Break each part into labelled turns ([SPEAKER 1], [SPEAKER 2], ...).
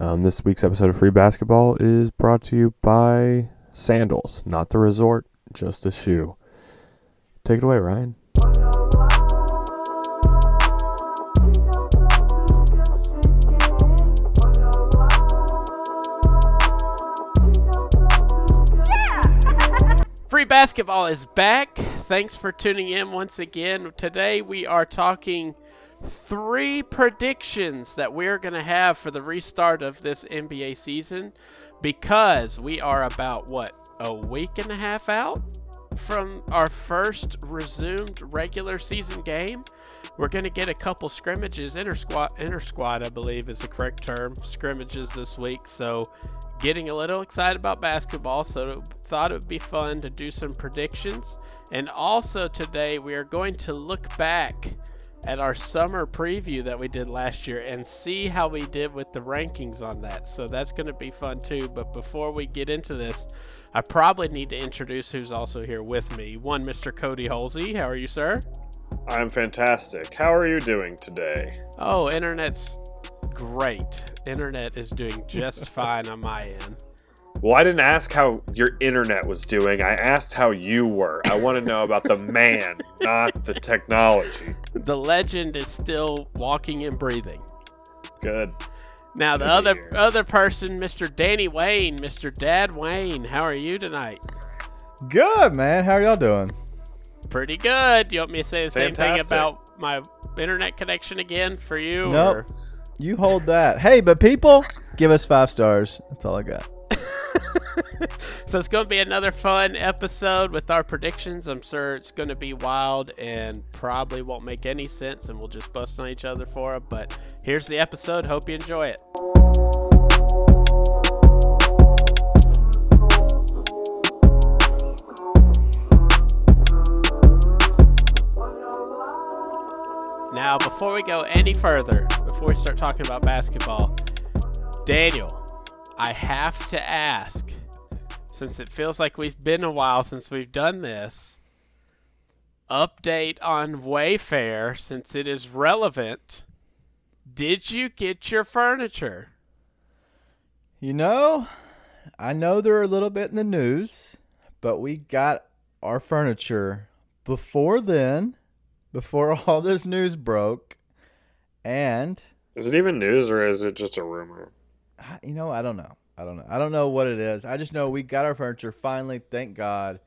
[SPEAKER 1] Um, this week's episode of Free Basketball is brought to you by Sandals, not the resort, just the shoe. Take it away, Ryan.
[SPEAKER 2] Free basketball is back. Thanks for tuning in once again. Today we are talking three predictions that we're going to have for the restart of this NBA season because we are about what a week and a half out from our first resumed regular season game. We're going to get a couple scrimmages, inter squad, inter squad, I believe is the correct term, scrimmages this week. So, getting a little excited about basketball. So, thought it would be fun to do some predictions. And also today, we are going to look back at our summer preview that we did last year and see how we did with the rankings on that. So, that's going to be fun too. But before we get into this, I probably need to introduce who's also here with me. One, Mr. Cody Halsey. How are you, sir?
[SPEAKER 3] I'm fantastic. How are you doing today?
[SPEAKER 2] Oh, internet's great. Internet is doing just fine on my end.
[SPEAKER 3] Well, I didn't ask how your internet was doing. I asked how you were. I want to know about the man, not the technology.
[SPEAKER 2] The legend is still walking and breathing.
[SPEAKER 3] Good.
[SPEAKER 2] Now the
[SPEAKER 3] Good to
[SPEAKER 2] other
[SPEAKER 3] hear.
[SPEAKER 2] other person, Mr. Danny Wayne, Mr. Dad Wayne, how are you tonight?
[SPEAKER 4] Good, man. How are y'all doing?
[SPEAKER 2] Pretty good. Do you want me to say the same thing about my internet connection again for you?
[SPEAKER 4] Nope.
[SPEAKER 2] or-
[SPEAKER 4] You hold that. Hey, but people, give us five stars. That's all I got.
[SPEAKER 2] so it's going to be another fun episode with our predictions. I'm sure it's going to be wild and probably won't make any sense, and we'll just bust on each other for it. But here's the episode. Hope you enjoy it. Now, before we go any further, before we start talking about basketball, Daniel, I have to ask, since it feels like we've been a while since we've done this, update on Wayfair since it is relevant. Did you get your furniture?
[SPEAKER 4] You know, I know they're a little bit in the news, but we got our furniture before then, before all this news broke. And,
[SPEAKER 3] Is it even news or is it just a rumor?
[SPEAKER 4] You know, I don't know. I don't know. I don't know what it is. I just know we got our furniture finally. Thank God.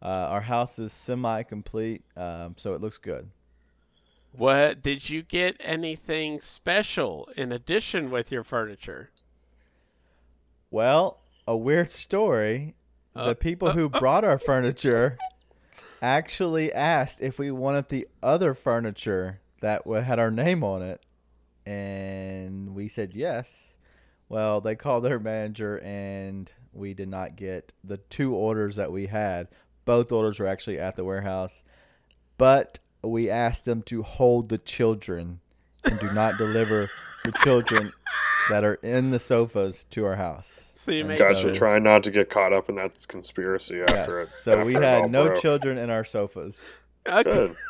[SPEAKER 4] Uh, our house is semi complete, um, so it looks good.
[SPEAKER 2] What did you get anything special in addition with your furniture?
[SPEAKER 4] Well, a weird story.
[SPEAKER 2] Uh,
[SPEAKER 4] the people who brought our furniture actually asked if we wanted the other furniture that had our name on it, and we said yes. Well, they called their manager, and we did not get the two orders that we had. Both orders were actually at the warehouse, but we asked them to hold the children and do not deliver the children that are in the sofas to our house.
[SPEAKER 2] So you
[SPEAKER 4] And
[SPEAKER 2] made
[SPEAKER 3] Gotcha.
[SPEAKER 2] sure.
[SPEAKER 3] Try not to get caught up in that conspiracy after
[SPEAKER 4] Yes.
[SPEAKER 3] it.
[SPEAKER 4] So we
[SPEAKER 3] after it
[SPEAKER 4] had no
[SPEAKER 3] broke.
[SPEAKER 4] children in our sofas.
[SPEAKER 2] Okay.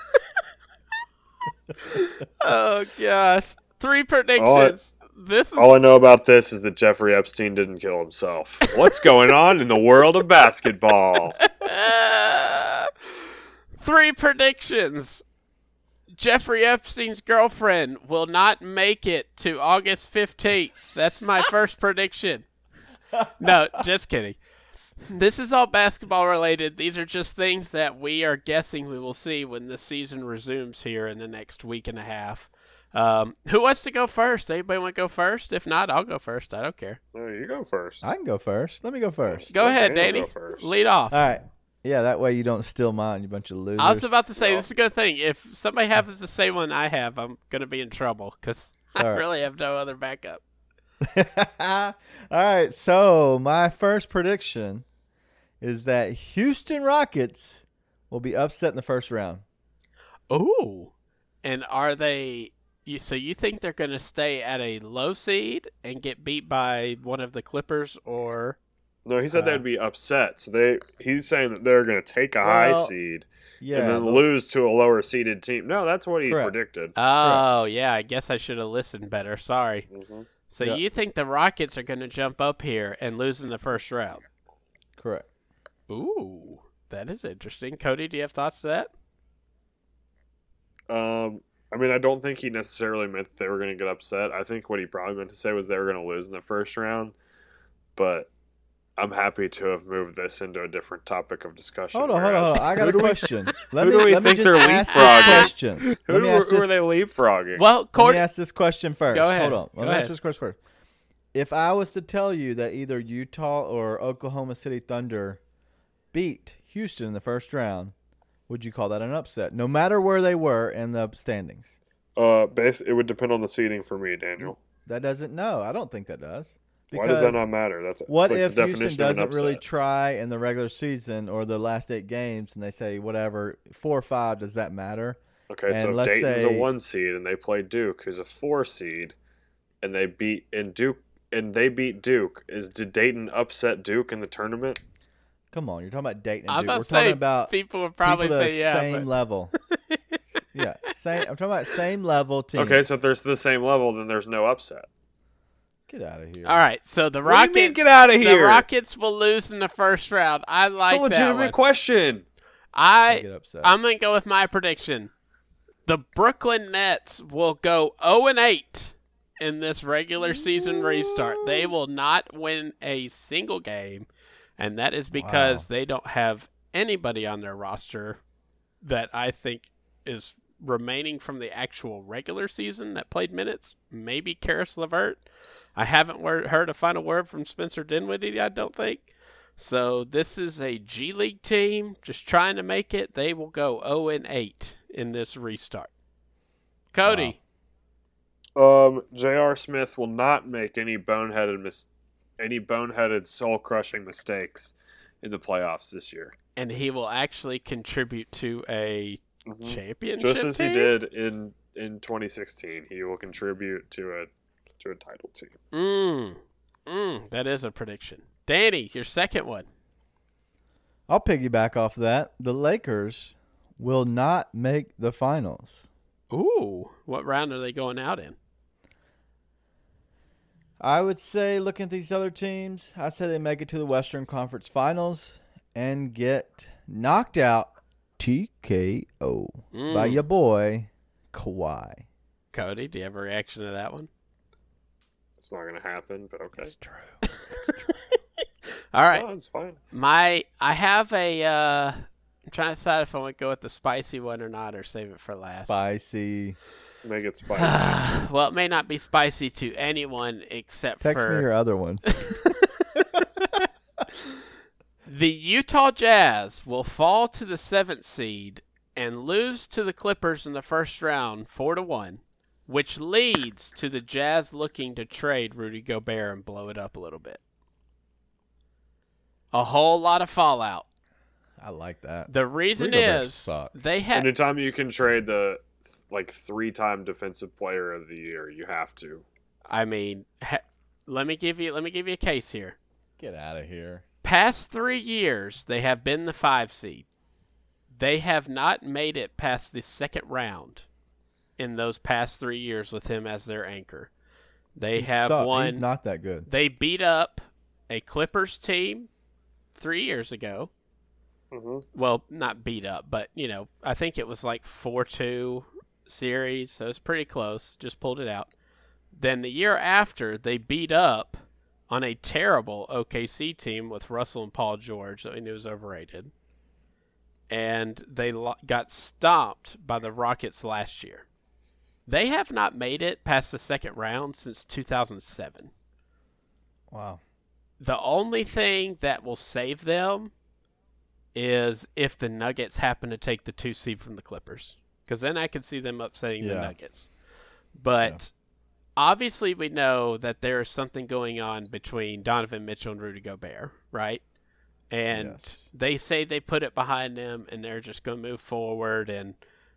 [SPEAKER 2] Oh gosh. Three predictions. Oh, this is
[SPEAKER 3] All I know about this is that Jeffrey Epstein didn't kill himself. What's going on in the world of basketball?
[SPEAKER 2] Three predictions. Jeffrey Epstein's girlfriend will not make it to August 15th. That's my first prediction. No, just kidding. This is all basketball related. These are just things that we are guessing we will see when the season resumes here in the next week and a half. Um, who wants to go first? Anybody want to go first? If not, I'll go first. I don't care.
[SPEAKER 3] No, you go first.
[SPEAKER 4] I can go first. Let me go first.
[SPEAKER 2] Go
[SPEAKER 3] Let
[SPEAKER 2] ahead, Danny.
[SPEAKER 3] go first.
[SPEAKER 2] Lead off.
[SPEAKER 4] All right. Yeah, that way you don't steal mine, you bunch of losers.
[SPEAKER 2] I was about to say
[SPEAKER 3] No.
[SPEAKER 2] this is a good thing. If somebody happens to say one I have, I'm gonna be in trouble because I
[SPEAKER 4] Sorry.
[SPEAKER 2] really have no other backup.
[SPEAKER 4] All right. So my first prediction is that Houston Rockets will be upset in the first round.
[SPEAKER 2] Ooh, and are they? You, so you think they're gonna stay at a low seed and get beat by one of the Clippers or?
[SPEAKER 3] No, he said
[SPEAKER 4] Uh,
[SPEAKER 3] they'd be upset. So they he's saying that they're going to take a high seed
[SPEAKER 4] Yeah.
[SPEAKER 3] and then
[SPEAKER 4] but-
[SPEAKER 3] lose to a lower seeded team. No, that's what he
[SPEAKER 4] Correct.
[SPEAKER 3] predicted.
[SPEAKER 2] Oh yeah, I guess I should have listened better. Sorry.
[SPEAKER 3] Mhm.
[SPEAKER 2] So
[SPEAKER 4] Yeah.
[SPEAKER 2] you think the Rockets are going to jump up here and lose in the first round?
[SPEAKER 4] Correct.
[SPEAKER 2] Ooh, that is interesting. Cody, do you have thoughts to that?
[SPEAKER 3] Um, I mean, I don't think he necessarily meant they were going to get upset. I think what he probably meant to say was they were going to lose in the first round. But I'm happy to have moved this into a different topic of discussion.
[SPEAKER 4] Hold on, hold on, hold on. I got a question. Let
[SPEAKER 3] who
[SPEAKER 4] me,
[SPEAKER 3] do we
[SPEAKER 4] let
[SPEAKER 3] think
[SPEAKER 4] just
[SPEAKER 3] they're leapfrogging?
[SPEAKER 4] question.
[SPEAKER 3] Who,
[SPEAKER 4] Let me
[SPEAKER 3] who,
[SPEAKER 4] ask
[SPEAKER 3] are they leapfrogging?
[SPEAKER 2] Well,
[SPEAKER 4] Let me ask this question first.
[SPEAKER 2] Go ahead.
[SPEAKER 4] Hold on.
[SPEAKER 2] Go
[SPEAKER 4] Let me
[SPEAKER 2] ahead.
[SPEAKER 4] ask this question first. If I was to tell you that either Utah or Oklahoma City Thunder beat Houston in the first round, would you call that an upset? No matter where they were in the standings.
[SPEAKER 3] Uh, base, it would depend on the seeding for me, Daniel.
[SPEAKER 4] That doesn't no, I don't think that does.
[SPEAKER 3] Why does that not matter? That's
[SPEAKER 4] What
[SPEAKER 3] like
[SPEAKER 4] if
[SPEAKER 3] the
[SPEAKER 4] Houston doesn't really try in the regular season or the last eight games and they say whatever four or five? Does that matter?
[SPEAKER 3] Okay,
[SPEAKER 4] And
[SPEAKER 3] so Dayton's
[SPEAKER 4] say-
[SPEAKER 3] a one seed and they play Duke, who's a four seed, and they beat and Duke and they beat Duke. Is did Dayton upset Duke in the tournament?
[SPEAKER 4] Come on, you're talking about Dayton. and
[SPEAKER 2] I'm
[SPEAKER 4] Duke.
[SPEAKER 2] about
[SPEAKER 4] We're
[SPEAKER 2] to
[SPEAKER 4] talking about
[SPEAKER 2] people would probably
[SPEAKER 4] people
[SPEAKER 2] say yeah.
[SPEAKER 4] same
[SPEAKER 2] but-
[SPEAKER 4] level. yeah, same. I'm talking about same level team.
[SPEAKER 3] Okay, so if there's the same level, then there's no upset.
[SPEAKER 4] get out of here.
[SPEAKER 2] All right, so the
[SPEAKER 3] What do you
[SPEAKER 2] Rockets.
[SPEAKER 3] mean, get outta
[SPEAKER 2] The
[SPEAKER 3] here?
[SPEAKER 2] The Rockets will lose in the first round. I like
[SPEAKER 3] it's a legitimate
[SPEAKER 2] one.
[SPEAKER 3] question.
[SPEAKER 4] I
[SPEAKER 2] I
[SPEAKER 4] get upset.
[SPEAKER 2] I'm gonna go with my prediction. The Brooklyn Nets will go 0 and 8 in this regular season restart. They will not win a single game, and that is because they don't have anybody on their roster that I think is remaining from the actual regular season that played minutes. Maybe Caris LeVert. I haven't word, heard a final word from Spencer Dinwiddie. I don't think. So this is a G League team just trying to make it. They will go 0 and 8 in this restart. Cody,
[SPEAKER 3] Um, J.R. Smith will not make any boneheaded mis- any boneheaded soul crushing mistakes in the playoffs this year.
[SPEAKER 2] and he will actually contribute to a
[SPEAKER 3] Mhm.
[SPEAKER 2] championship.
[SPEAKER 3] Just as he did in in 2016, he will contribute to a to a title team.
[SPEAKER 2] Mm, mm, that is a prediction. Danny, your second one.
[SPEAKER 4] I'll piggyback off that. The Lakers will not make the finals.
[SPEAKER 2] Ooh, what round are they going out in?
[SPEAKER 4] I would say, looking at these other teams, I say they make it to the Western Conference Finals and get knocked out TKO by
[SPEAKER 2] Mm.
[SPEAKER 4] your boy Kawhi.
[SPEAKER 2] Cody, do you have a reaction to that one?
[SPEAKER 3] It's not going to happen, but okay.
[SPEAKER 4] It's true.
[SPEAKER 2] All right.
[SPEAKER 3] No, it's fine.
[SPEAKER 2] My I have a uh I'm trying to decide if I want to go with the spicy one or not or save it for last.
[SPEAKER 4] Spicy.
[SPEAKER 3] Make it spicy.
[SPEAKER 2] well, it may not be spicy to anyone except
[SPEAKER 4] Text
[SPEAKER 2] for
[SPEAKER 4] me your other one.
[SPEAKER 2] the Utah Jazz will fall to the seventh seed and lose to the Clippers in the first round, four to one, which leads to the Jazz looking to trade Rudy Gobert and blow it up a little bit. A whole lot of fallout.
[SPEAKER 4] I like that.
[SPEAKER 2] The reason
[SPEAKER 4] Rudy
[SPEAKER 2] is they had
[SPEAKER 3] Anytime you can trade the like three-time defensive player of the year, you have to.
[SPEAKER 2] I mean, ha- let me give you let me give you a case here.
[SPEAKER 4] Get out of here.
[SPEAKER 2] Past three years, they have been the five seed. They have not made it past the second round in those past three years with him as their anchor. They
[SPEAKER 4] He
[SPEAKER 2] have
[SPEAKER 4] suck-
[SPEAKER 2] won.
[SPEAKER 4] He's not that good.
[SPEAKER 2] they beat up a Clippers team three years ago.
[SPEAKER 3] Mm-hmm.
[SPEAKER 2] Well, not beat up, but you know, I think it was like four two series, so it's pretty close. Just pulled it out. Then the year after, they beat up on a terrible OKC team with Russell and Paul George that we knew was overrated, and they lo- got stopped by the Rockets last year. They have not made it past the second round since 2007
[SPEAKER 4] Wow.
[SPEAKER 2] the only thing that will save them is if the Nuggets happen to take the two seed from the Clippers, because then I can see them upsetting the Nuggets. But obviously, we know that there is something going on between Donovan Mitchell and Rudy Gobert, right? And
[SPEAKER 4] Yes.
[SPEAKER 2] they say they put it behind them, and they're just going to move forward, and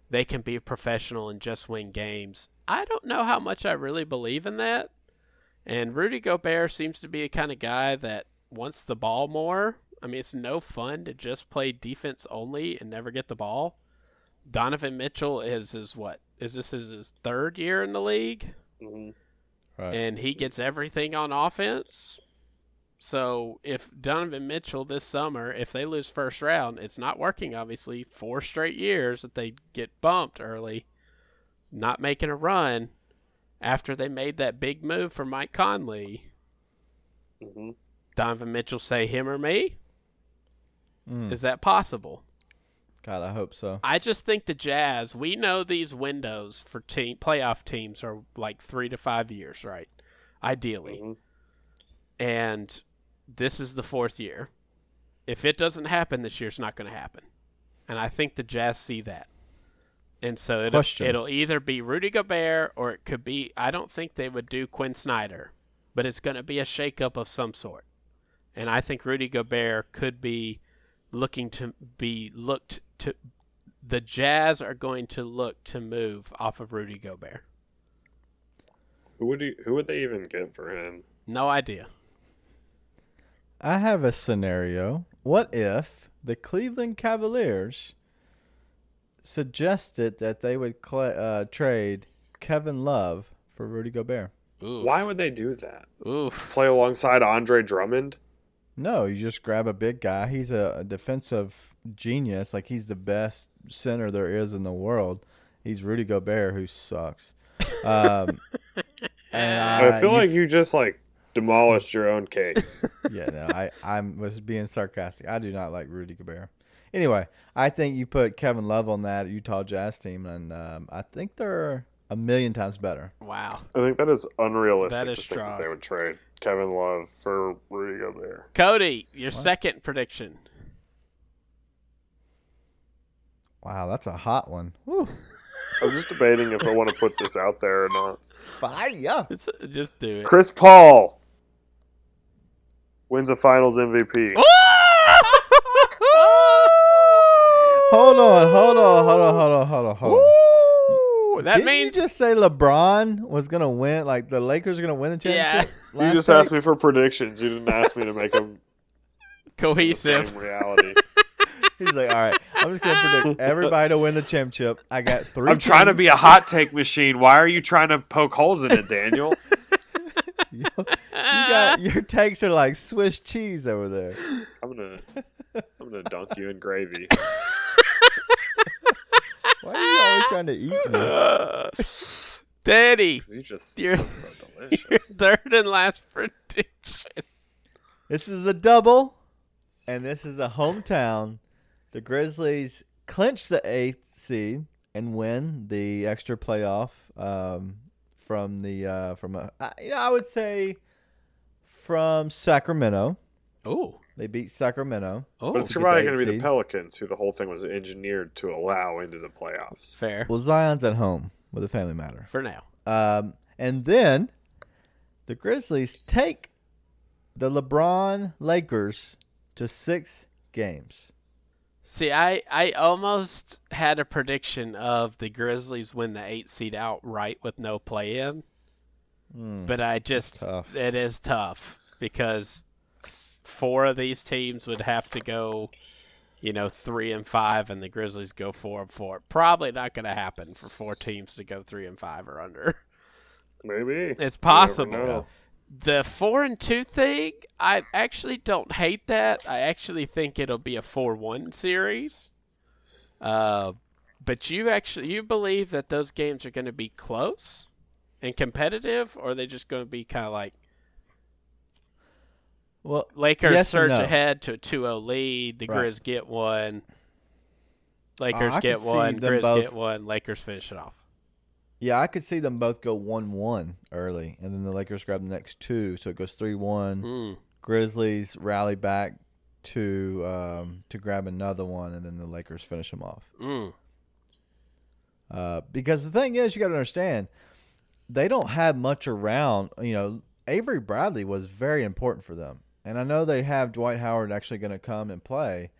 [SPEAKER 2] they can be professional and just win games. I don't know how much I really believe in that. And Rudy Gobert seems to be the kind of guy that wants the ball more. I mean, it's no fun to just play defense only and never get the ball. Donovan Mitchell is his what? Is this his, his third year in the league?
[SPEAKER 3] Mm-hmm.
[SPEAKER 4] Right.
[SPEAKER 2] and he gets everything on offense. So if Donovan Mitchell this summer, if they lose first round, it's not working. Obviously, four straight years that they get bumped early, not making a run after they made that big move for Mike Conley.
[SPEAKER 3] hmm
[SPEAKER 2] Donovan Mitchell say him or me?
[SPEAKER 4] Mm.
[SPEAKER 2] Is that possible?
[SPEAKER 4] God, I hope so.
[SPEAKER 2] I just think the Jazz. We know these windows for team playoff teams are like three to five years, right? Ideally,
[SPEAKER 3] hmm
[SPEAKER 2] and this is the fourth year. If it doesn't happen this year, it's not going to happen, and I think the Jazz see that. And so it'll,
[SPEAKER 4] Question.
[SPEAKER 2] it'll either be Rudy Gobert or it could be. I don't think they would do Quin Snyder, but it's going to be a shakeup of some sort. And I think Rudy Gobert could be looking to be looked to. The Jazz are going to look to move off of Rudy Gobert.
[SPEAKER 3] Who would he, Who would they even get for him?
[SPEAKER 2] No idea.
[SPEAKER 4] I have a scenario. What if the Cleveland Cavaliers suggested that they would cla uh, trade Kevin Love for Rudy Gobert?
[SPEAKER 2] Oof.
[SPEAKER 3] Why would they do that?
[SPEAKER 2] Oof.
[SPEAKER 3] Play alongside Andre Drummond?
[SPEAKER 4] No, you just grab a big guy. He's a, a defensive genius. Like he's the best center there is in the world. He's Rudy Gobert, who sucks. Um, and
[SPEAKER 3] I feel
[SPEAKER 4] you-
[SPEAKER 3] like you just like demolished your own case.
[SPEAKER 4] yeah, no, I I was being sarcastic. I do not like Rudy Gobert. Anyway, I think you put Kevin Love on that Utah Jazz team, and um, I think they're a million times better.
[SPEAKER 2] Wow.
[SPEAKER 3] I think that is unrealistic
[SPEAKER 2] That is
[SPEAKER 3] to think that they would trade Kevin Love for Rudy Gobert.
[SPEAKER 2] Cody, your second prediction.
[SPEAKER 4] Wow, that's a hot one. Woo.
[SPEAKER 3] I'm just debating if I want to put this out there or not.
[SPEAKER 4] Fire.
[SPEAKER 2] It's, just do it.
[SPEAKER 3] Chris Paul wins a Finals MVP.
[SPEAKER 4] Hold on, hold on, hold on, hold on, hold on, hold on.
[SPEAKER 2] Ooh, that
[SPEAKER 4] Didn't
[SPEAKER 2] means
[SPEAKER 4] you just say LeBron was gonna win? Like the Lakers are gonna win the
[SPEAKER 2] Yeah.
[SPEAKER 4] championship?
[SPEAKER 3] You just
[SPEAKER 4] week?
[SPEAKER 3] asked me for predictions. You didn't ask me to make them
[SPEAKER 2] cohesive.
[SPEAKER 3] same reality.
[SPEAKER 4] He's like, all right, I'm just gonna predict everybody to win the championship. I got three.
[SPEAKER 3] I'm trying to be a hot take machine. Why are you trying to poke holes in it, Daniel?
[SPEAKER 4] you got your takes are like Swiss cheese over there.
[SPEAKER 3] I'm gonna, I'm gonna dunk you in gravy.
[SPEAKER 4] Why are you always trying to eat me?
[SPEAKER 2] Daddy,
[SPEAKER 3] 'Cause you just
[SPEAKER 2] You're-
[SPEAKER 3] smell so
[SPEAKER 2] your
[SPEAKER 3] delicious.
[SPEAKER 2] third and last prediction.
[SPEAKER 4] This is the double, and this is a hometown. The Grizzlies clinch the eighth seed and win the extra playoff um, from the uh, from a, I, you know, I would say from Sacramento.
[SPEAKER 2] Oh,
[SPEAKER 4] They beat Sacramento.
[SPEAKER 2] oh,
[SPEAKER 3] But it's
[SPEAKER 4] to
[SPEAKER 3] probably going to be the Pelicans, who the whole thing was engineered to allow into the playoffs.
[SPEAKER 2] fair
[SPEAKER 4] Well, Zion's at home with a family matter.
[SPEAKER 2] for now.
[SPEAKER 4] Um, and then the Grizzlies take the LeBron Lakers to six games.
[SPEAKER 2] See, I, I almost had a prediction of the Grizzlies win the eight seed outright with no play in,
[SPEAKER 4] Hmm.
[SPEAKER 2] but I just
[SPEAKER 4] tough.
[SPEAKER 2] it is tough because four of these teams would have to go, you know, three and five, and the Grizzlies go four and four. Probably not going to happen for four teams to go three and five or under.
[SPEAKER 3] Maybe
[SPEAKER 2] It's possible. The four and two thing, I actually don't hate that. I actually think it'll be a four one series. Uh, but you actually you believe that those games are going to be close and competitive, or are they just going to be kind of like
[SPEAKER 4] Well,
[SPEAKER 2] Lakers
[SPEAKER 4] Yes
[SPEAKER 2] surge
[SPEAKER 4] no.
[SPEAKER 2] ahead to a 2-0 lead, the
[SPEAKER 4] Right.
[SPEAKER 2] Grizz get one, Lakers
[SPEAKER 4] I
[SPEAKER 2] get one, Grizz
[SPEAKER 4] both-
[SPEAKER 2] get one, Lakers finish it off.
[SPEAKER 4] yeah, I could see them both go one-one early, and then the Lakers grab the next two, so it goes three-one.
[SPEAKER 2] Mm.
[SPEAKER 4] Grizzlies rally back to um, to grab another one, and then the Lakers finish them off.
[SPEAKER 2] Mm.
[SPEAKER 4] Uh, because the thing is, you got to understand, they don't have much around. You know, Avery Bradley was very important for them, and I know they have Dwight Howard actually going to come and play,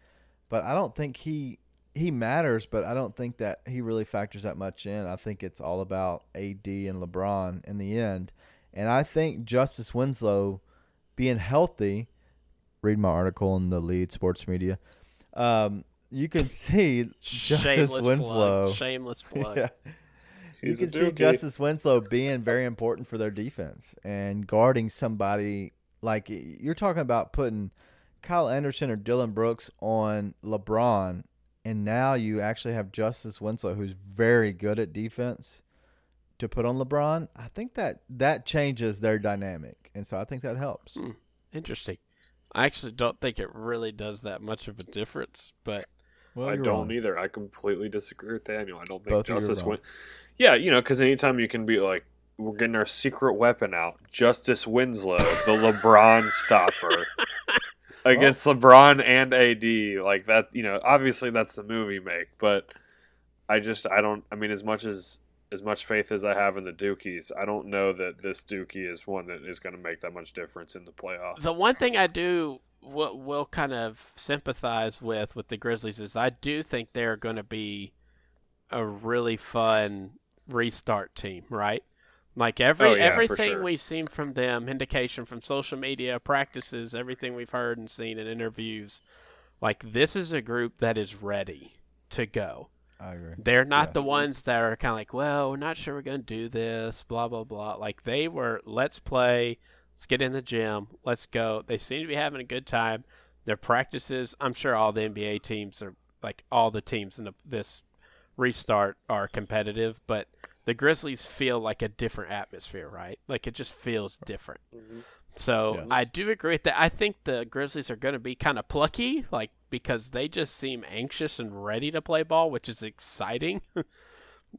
[SPEAKER 4] but I don't think he he matters. But I don't think that he really factors that much in. I think it's all about AD and LeBron in the end, and I think Justice Winslow being healthy. Read my article in the lead sports media. Um, you can see Justice
[SPEAKER 2] Shameless
[SPEAKER 4] Winslow.
[SPEAKER 2] plug. Shameless plug.
[SPEAKER 4] Yeah. you can see. Justice Winslow being very important for their defense and guarding somebody like you're talking about putting Kyle Anderson or Dillon Brooks on LeBron, and now you actually have Justice Winslow, who's very good at defense, to put on LeBron. I think that that changes their dynamic, and so I think that helps.
[SPEAKER 2] Hmm. Interesting. I actually don't think it really does that much of a difference, but
[SPEAKER 4] Well,
[SPEAKER 3] I don't
[SPEAKER 4] wrong.
[SPEAKER 3] either. I completely disagree with Daniel. I don't think
[SPEAKER 4] Both of you are
[SPEAKER 3] Justice
[SPEAKER 4] wrong.
[SPEAKER 3] win. Yeah, you know, because anytime you can be like, we're getting our secret weapon out, Justice Winslow, the LeBron stopper, against LeBron and AD, like that. You know, obviously that's the movie make, but I just I don't. I mean, as much as as much faith as I have in the Dukies, I don't know that this Dookie is one that is going to make that much difference in the playoffs.
[SPEAKER 2] the one thing I do will, will kind of sympathize with with the Grizzlies is I do think they're going to be a really fun restart team, right? Like oh, every
[SPEAKER 3] Oh, yeah,
[SPEAKER 2] everything
[SPEAKER 3] sure.
[SPEAKER 2] we've seen from them, indication from social media, practices, everything we've heard and seen in interviews, like this is a group that is ready to go.
[SPEAKER 4] I agree.
[SPEAKER 2] They're not
[SPEAKER 4] Yeah.
[SPEAKER 2] the ones that are kind of like, well, we're not sure we're going to do this, blah, blah, blah. Like they were, let's play, let's get in the gym, let's go. They seem to be having a good time. Their practices, I'm sure all the NBA teams are, like all the teams in the, this restart are competitive, but the Grizzlies feel like a different atmosphere, right? Like it just feels different. Mm-hmm. So
[SPEAKER 4] Yeah.
[SPEAKER 2] I do agree with that. I think the Grizzlies are going to be kind of plucky, like because they just seem anxious and ready to play ball, which is exciting.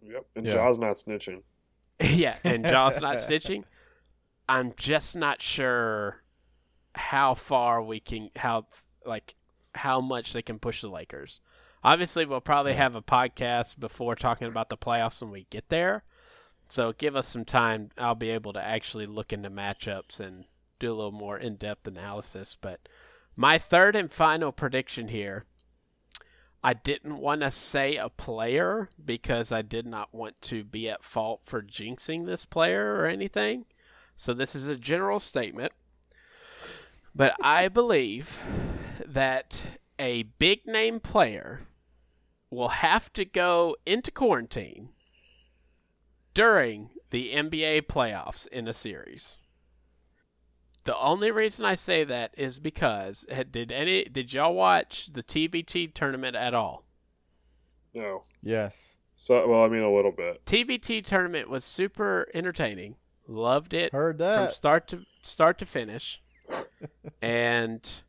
[SPEAKER 3] Yep, and
[SPEAKER 4] Yeah.
[SPEAKER 3] Ja's not snitching.
[SPEAKER 2] yeah, and Ja's not stitching. I'm just not sure how far we can, how like how much they can push the Lakers. Obviously, we'll probably have a podcast before talking about the playoffs when we get there. So give us some time. I'll be able to actually look into matchups and do a little more in-depth analysis. But my third and final prediction here. I didn't want to say a player because I did not want to be at fault for jinxing this player or anything. So this is a general statement. But I believe that a big name player will have to go into quarantine during the NBA playoffs in a series. The only reason I say that is because did any did y'all watch the TBT tournament at all?
[SPEAKER 3] No.
[SPEAKER 4] Yes.
[SPEAKER 3] So, well, I mean, a little bit.
[SPEAKER 2] TBT tournament was super entertaining. Loved it
[SPEAKER 4] Heard that from
[SPEAKER 2] start to start to finish. and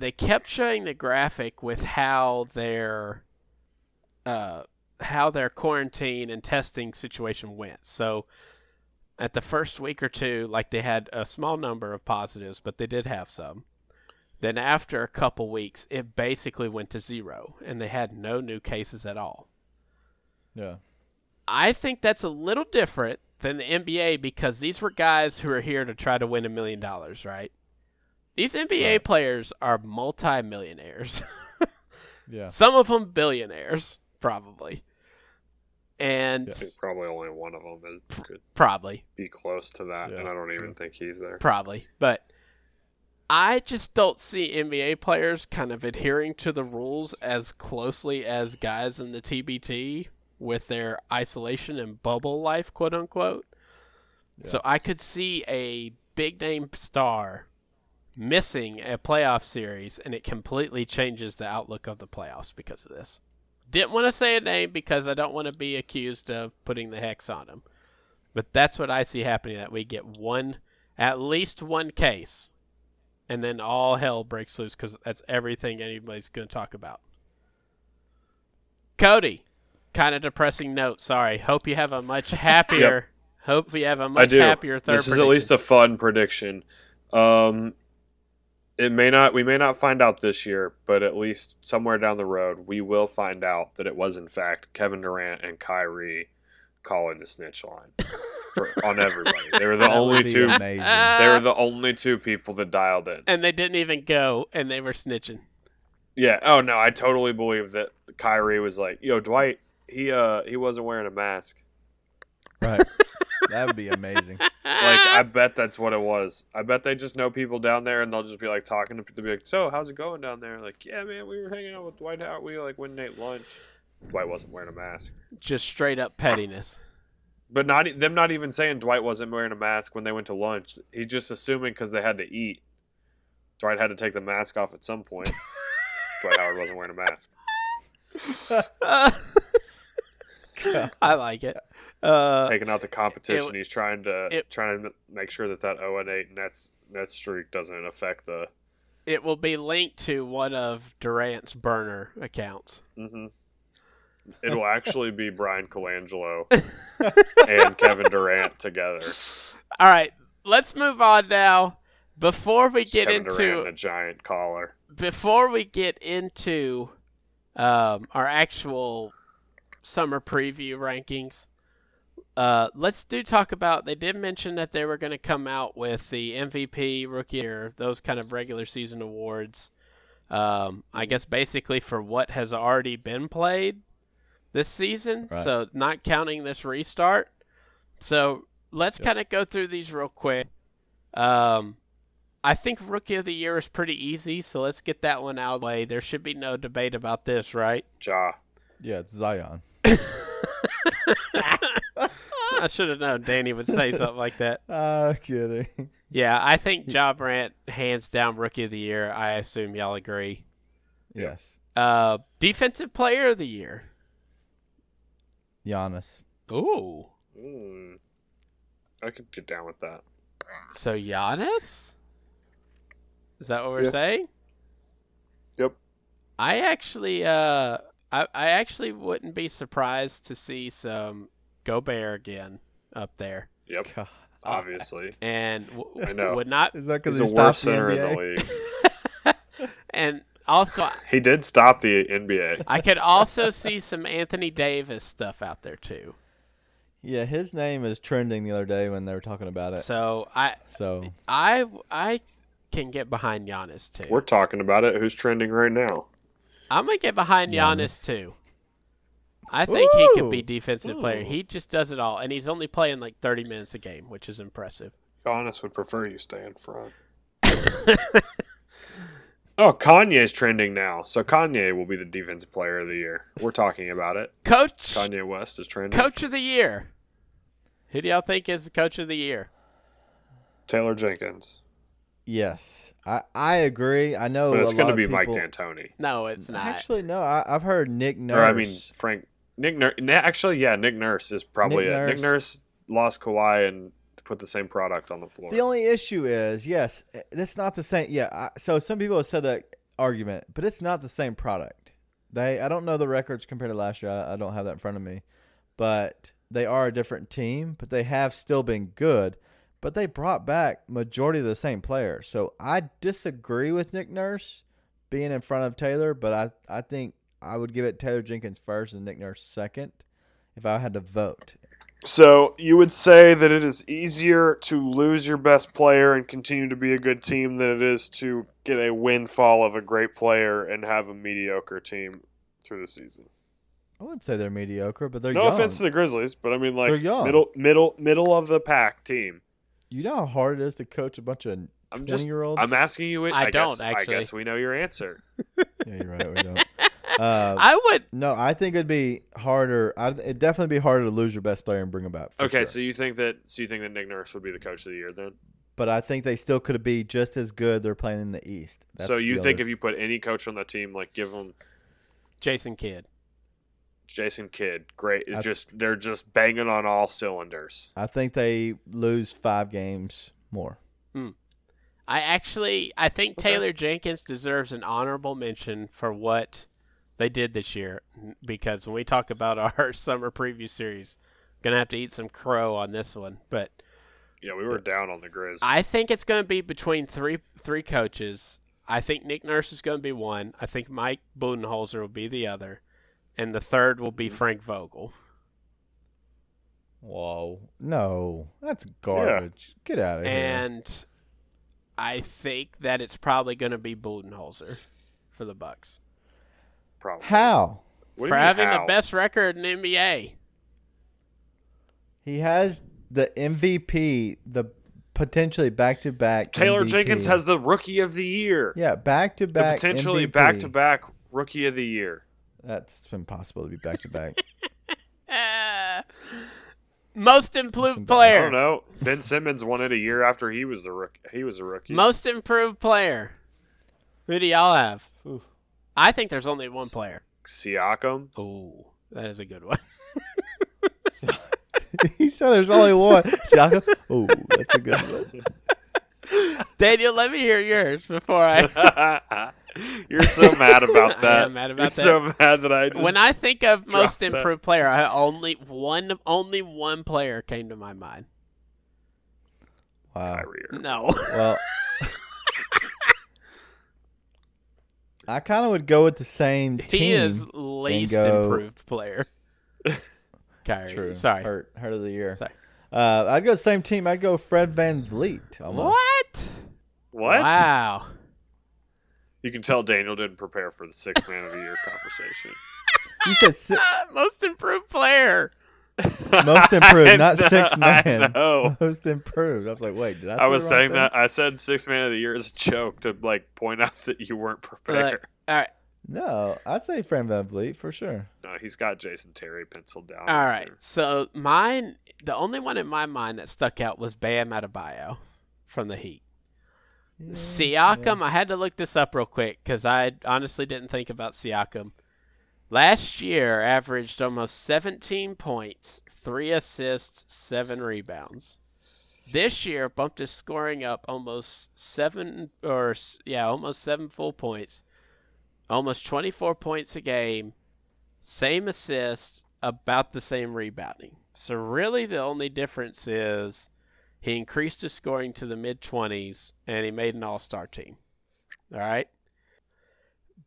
[SPEAKER 2] they kept showing the graphic with how their uh how their quarantine and testing situation went. So at the first week or two, like they had a small number of positives, but they did have some. Then after a couple weeks, it basically went to zero, and they had no new cases at all.
[SPEAKER 4] Yeah.
[SPEAKER 2] I think that's a little different than the NBA because these were guys who are here to try to win a million dollars, right? These NBA
[SPEAKER 4] Right.
[SPEAKER 2] players are multimillionaires.
[SPEAKER 4] Yeah.
[SPEAKER 2] Some of them billionaires, probably. And
[SPEAKER 3] I think probably only one of them is, could
[SPEAKER 2] probably,
[SPEAKER 3] be close to that,
[SPEAKER 4] Yeah,
[SPEAKER 3] and I don't even think he's there.
[SPEAKER 2] probably. But I just don't see NBA players kind of adhering to the rules as closely as guys in the TBT with their isolation and bubble life, quote unquote. So I could see a big name star missing a playoff series, and it completely changes the outlook of the playoffs because of this. Didn't want to say a name because I don't want to be accused of putting the hex on him. But that's what I see happening that we get one, at least one case, and then all hell breaks loose because that's everything anybody's going to talk about. Cody, kind of depressing note. Sorry. Hope you have a much happier. Hope we have a much
[SPEAKER 3] do.
[SPEAKER 2] happier third.
[SPEAKER 3] This is at least a fun prediction. Um, it may not. We may not find out this year, but at least somewhere down the road, we will find out that it was in fact Kevin Durant and Kyrie calling the snitch line for, on everybody. They were the
[SPEAKER 4] That
[SPEAKER 3] only two.
[SPEAKER 4] Amazing.
[SPEAKER 3] They were the only two people that dialed in.
[SPEAKER 2] and they didn't even go, and they were snitching.
[SPEAKER 3] Yeah. Oh no, I totally believe that Kyrie was like, "Yo, Dwight, he uh he wasn't wearing a mask."
[SPEAKER 4] right. That would be amazing.
[SPEAKER 3] Like I bet that's what it was. I bet they just know people down there, and they'll just be like talking to people. Be like, "So, how's it going down there?" Like, "Yeah, man, we were hanging out with Dwight Howard. We like went and ate lunch." Dwight wasn't wearing a mask.
[SPEAKER 2] Just straight up pettiness.
[SPEAKER 3] But not e- them not even saying Dwight wasn't wearing a mask when they went to lunch. He's just assuming because they had to eat. Dwight had to take the mask off at some point. Dwight Howard wasn't wearing a mask.
[SPEAKER 2] I like it. Uh,
[SPEAKER 3] Taking out the competition,
[SPEAKER 2] it-
[SPEAKER 3] he's trying to
[SPEAKER 2] it-
[SPEAKER 3] trying to make sure that that 0 and 8 Nets net streak doesn't affect the.
[SPEAKER 2] it will be linked to one of Durant's burner accounts.
[SPEAKER 3] hmm It'll actually be Bryan Colangelo and Kevin Durant together.
[SPEAKER 2] All right, let's move on now. Before we get
[SPEAKER 3] Kevin
[SPEAKER 2] into
[SPEAKER 3] Durant a giant collar.
[SPEAKER 2] before we get into um, our actual summer preview rankings, uh, let's do talk about. They did mention that they were going to come out with the MVP, Rookie Year, those kind of regular season awards. Um, I guess basically for what has already been played this season,
[SPEAKER 4] Right.
[SPEAKER 2] so not counting this restart. So let's kind of go through these real quick. Um, I think Rookie of the Year is pretty easy, so let's get that one out of the way. There should be no debate about this, right?
[SPEAKER 3] Ja.
[SPEAKER 4] Yeah, it's Zion.
[SPEAKER 2] I should have known Danny would say something like that.
[SPEAKER 4] Ah, kidding.
[SPEAKER 2] Yeah, I think Ja Morant, hands down, Rookie of the Year. I assume y'all agree.
[SPEAKER 4] Yes.
[SPEAKER 2] Uh, Defensive Player of the Year.
[SPEAKER 4] Giannis.
[SPEAKER 2] Ooh.
[SPEAKER 3] Mm. I could get down with that.
[SPEAKER 2] So Giannis? Is that what we're
[SPEAKER 3] Yeah.
[SPEAKER 2] saying?
[SPEAKER 3] Yep.
[SPEAKER 2] I actually, uh, I, I actually wouldn't be surprised to see some Gobert again up there,
[SPEAKER 3] Yep.
[SPEAKER 4] God.
[SPEAKER 3] Obviously.
[SPEAKER 2] and w-
[SPEAKER 3] I know.
[SPEAKER 2] would not,
[SPEAKER 4] Is that because
[SPEAKER 3] He's
[SPEAKER 4] he
[SPEAKER 3] the worst
[SPEAKER 4] the
[SPEAKER 3] center in the
[SPEAKER 4] NBA?
[SPEAKER 3] league.
[SPEAKER 2] and also
[SPEAKER 3] He did stop the NBA.
[SPEAKER 2] I could also see some Anthony Davis stuff out there too.
[SPEAKER 4] Yeah, his name is trending the other day when they were talking about it.
[SPEAKER 2] So I,
[SPEAKER 4] So
[SPEAKER 2] I, I can get behind Giannis too.
[SPEAKER 3] We're talking about it. Who's trending right now?
[SPEAKER 2] I'm gonna get behind Giannis,
[SPEAKER 4] Giannis.
[SPEAKER 2] too. I think he could be
[SPEAKER 4] Ooh.
[SPEAKER 2] defensive player. He just does it all, and he's only playing like 30 minutes a game, which is impressive.
[SPEAKER 3] Giannis would prefer you stay in front. oh, Kanye's trending now. So Kanye will be the defensive player of the year. We're talking about it.
[SPEAKER 2] Coach,
[SPEAKER 3] Kanye West is trending.
[SPEAKER 2] coach of the year. Who do y'all think is the coach of the year?
[SPEAKER 3] Taylor Jenkins.
[SPEAKER 4] yes, I I agree. I know,
[SPEAKER 3] But it's going to
[SPEAKER 4] of
[SPEAKER 3] be Mike D'Antoni.
[SPEAKER 2] No, it's not.
[SPEAKER 4] Actually, no. I, I've heard Nick Nurse.
[SPEAKER 3] Or, I mean, Frank. Nick Nurse. Actually, yeah, Nick Nurse is probably
[SPEAKER 4] Nick
[SPEAKER 3] it. Nick
[SPEAKER 4] Nurse.
[SPEAKER 3] Nurse lost Kawhi and put the same product on the floor.
[SPEAKER 4] The only issue is, yes, that's not the same. Yeah, I, so some people have said that argument, but it's not the same product. They, I don't know the records compared to last year. I, I don't have that in front of me, but they are a different team. But they have still been good. But they brought back majority of the same players. So I disagree with Nick Nurse being in front of Taylor, but I, I think I would give it Taylor Jenkins first and Nick Nurse second if I had to vote.
[SPEAKER 3] So you would say that it is easier to lose your best player and continue to be a good team than it is to get a windfall of a great player and have a mediocre team through the season.
[SPEAKER 4] I wouldn't say they're mediocre, but they're
[SPEAKER 3] no
[SPEAKER 4] young.
[SPEAKER 3] offense to the Grizzlies, but I mean like
[SPEAKER 4] young.
[SPEAKER 3] middle middle middle of the pack team.
[SPEAKER 4] You know how hard it is to coach a bunch of
[SPEAKER 3] I'm
[SPEAKER 4] twenty
[SPEAKER 3] just
[SPEAKER 4] year olds.
[SPEAKER 3] I'm asking you. It.
[SPEAKER 2] I don't,
[SPEAKER 3] guess, I guess we know your answer.
[SPEAKER 4] yeah, you're right. We don't. Uh,
[SPEAKER 2] I would.
[SPEAKER 4] no, I think it'd be harder. I, it'd definitely be harder to lose your best player and bring him back.
[SPEAKER 3] okay,
[SPEAKER 4] sure.
[SPEAKER 3] so you think that so you think that Nick Nurse would be the coach of the year then?
[SPEAKER 4] but I think they still could be just as good. They're playing in the East. That's
[SPEAKER 3] so you think
[SPEAKER 4] other-
[SPEAKER 3] if you put any coach on the team, like give them
[SPEAKER 2] Jason Kidd.
[SPEAKER 3] Jason Kidd, great. It
[SPEAKER 4] I-
[SPEAKER 3] just they're just banging on all cylinders.
[SPEAKER 4] I think they lose five games more.
[SPEAKER 2] I actually, I think
[SPEAKER 3] Okay.
[SPEAKER 2] Taylor Jenkins deserves an honorable mention for what they did this year. Because when we talk about our summer preview series, gonna have to eat some crow on this one. But
[SPEAKER 3] Yeah, we were down on the Grizz.
[SPEAKER 2] I think it's going to be between three three coaches. I think Nick Nurse is going to be one. I think Mike Budenholzer will be the other, and the third will be mm-hmm. Frank Vogel.
[SPEAKER 4] Whoa, no, that's garbage. Get out of here.
[SPEAKER 2] And I think that it's probably going to be Budenholzer for the Bucks
[SPEAKER 3] Probably.
[SPEAKER 4] How
[SPEAKER 3] What
[SPEAKER 2] for having
[SPEAKER 3] how?
[SPEAKER 2] the best record in NBA.
[SPEAKER 4] he has the MVP, the potentially back to back.
[SPEAKER 3] Taylor Jenkins has the rookie of the year.
[SPEAKER 4] yeah back to back.
[SPEAKER 3] potentially back to back rookie of the year.
[SPEAKER 4] That's been possible to be back to back.
[SPEAKER 2] Most improved
[SPEAKER 4] Somebody-
[SPEAKER 3] I
[SPEAKER 2] player.
[SPEAKER 3] don't know. Ben Simmons won it a year after he was the rookie. He was a rookie.
[SPEAKER 2] Most improved player. Who do y'all have? I think there's only one player.
[SPEAKER 3] Siakam.
[SPEAKER 2] Oh, that is a good one.
[SPEAKER 4] he said there's only one. Siakam. Oh, that's a good one.
[SPEAKER 2] Daniel, let me hear yours before I.
[SPEAKER 3] You're so mad about
[SPEAKER 2] I
[SPEAKER 3] that.
[SPEAKER 2] am mad about
[SPEAKER 3] You're
[SPEAKER 2] that.
[SPEAKER 3] so mad that I just.
[SPEAKER 2] when I think of most
[SPEAKER 3] dropped that.
[SPEAKER 2] improved player, I only one only one player came to my mind.
[SPEAKER 4] Wow.
[SPEAKER 3] Kyrie
[SPEAKER 2] No.
[SPEAKER 4] Well, I kind of would go with the same team.
[SPEAKER 2] He is least
[SPEAKER 4] go-
[SPEAKER 2] improved player. Kyrie.
[SPEAKER 4] True.
[SPEAKER 2] Sorry.
[SPEAKER 4] Hurt, hurt of the year.
[SPEAKER 2] Sorry.
[SPEAKER 4] Uh, I'd go same team. I'd go Fred VanVleet. Almost.
[SPEAKER 2] What?
[SPEAKER 3] What?
[SPEAKER 2] Wow.
[SPEAKER 3] You can tell Daniel didn't prepare for the six man of the year conversation.
[SPEAKER 4] You said si-
[SPEAKER 2] most improved player.
[SPEAKER 4] most improved, not
[SPEAKER 3] I
[SPEAKER 4] six man.
[SPEAKER 3] know.
[SPEAKER 4] Most improved. I was like, wait, did I?
[SPEAKER 3] I was
[SPEAKER 4] the
[SPEAKER 3] saying
[SPEAKER 4] thing?
[SPEAKER 3] that I said six man of the year is a joke to like point out that you weren't prepared.
[SPEAKER 2] Look, all right.
[SPEAKER 4] No, I'd say Fred VanVleet for sure.
[SPEAKER 3] No, he's got Jason Terry penciled down.
[SPEAKER 2] All
[SPEAKER 3] over
[SPEAKER 2] right. So mine, the only one in my mind that stuck out was Bam Adebayo from the Heat. Siakam, I had to look this up real quick because I honestly didn't think about Siakam. Last year, averaged almost 17 points, three assists, seven rebounds. This year, bumped his scoring up almost seven, or yeah, almost seven full points, almost 24 points a game, same assists, about the same rebounding. So really, the only difference is he increased his scoring to the mid 20s and he made an all star team. All right.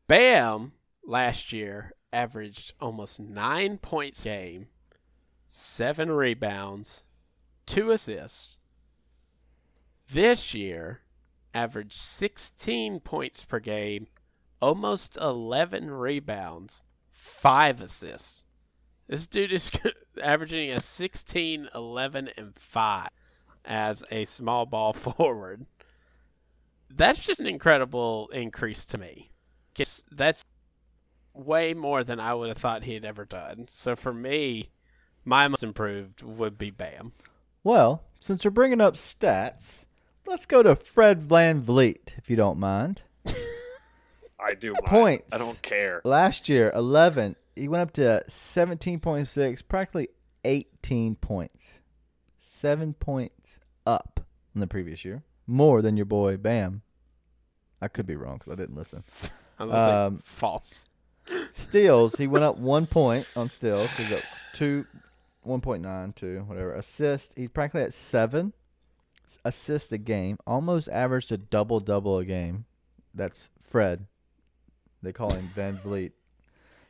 [SPEAKER 2] Bam last year averaged almost nine points game, seven rebounds, two assists. This year averaged 16 points per game, almost 11 rebounds, five assists. This dude is averaging a 16, 11, and 5 as a small ball forward. That's just an incredible increase to me. That's way more than I would have thought he had ever done. So for me, my most improved would be Bam.
[SPEAKER 4] Well, since we're bringing up stats, let's go to Fred VanVleet, if you don't mind.
[SPEAKER 3] I do mind.
[SPEAKER 4] Points.
[SPEAKER 3] I don't care.
[SPEAKER 4] Last year, 11. He went up to 17.6, practically 18 points. Seven points up in the previous year. More than your boy Bam. I could be wrong because I didn't listen.
[SPEAKER 2] I was gonna
[SPEAKER 4] Um,
[SPEAKER 2] false.
[SPEAKER 4] Steals, he went up one point on steals. He's up two, 1.9, two, whatever. Assist, he's practically at seven assists a game. Almost averaged a double double a game. That's Fred. They call him VanVleet.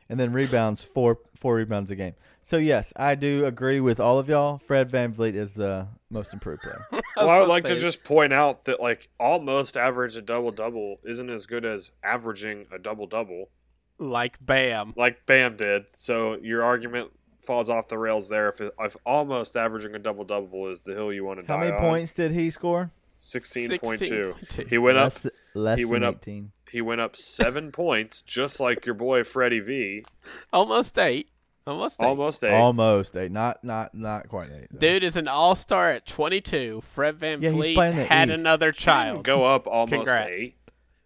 [SPEAKER 4] And then rebounds, four four rebounds a game. So yes, I do agree with all of y'all. Fred VanVleet is the most improved player.
[SPEAKER 3] Well, I would
[SPEAKER 2] gonna
[SPEAKER 3] like to
[SPEAKER 2] say-
[SPEAKER 3] just point out that like almost average a double double isn't as good as averaging a double double
[SPEAKER 2] like Bam.
[SPEAKER 3] like Bam did. So your argument falls off the rails there. If, if almost averaging a double double is the hill you want to
[SPEAKER 4] How
[SPEAKER 3] die
[SPEAKER 4] many points did he score?
[SPEAKER 3] Sixteen point two. He went up.
[SPEAKER 4] less, less
[SPEAKER 3] he
[SPEAKER 4] than
[SPEAKER 3] went up- He went up seven points, just like your boy Freddie V.
[SPEAKER 2] Almost eight. Almost eight.
[SPEAKER 3] Almost eight.
[SPEAKER 4] Almost eight. Not not not quite eight. though.
[SPEAKER 2] Dude is an all star at 22. Fred Van
[SPEAKER 4] Yeah, he's
[SPEAKER 2] Vliet had
[SPEAKER 4] East.
[SPEAKER 2] another child.
[SPEAKER 3] Go up almost
[SPEAKER 2] Congrats.
[SPEAKER 3] eight.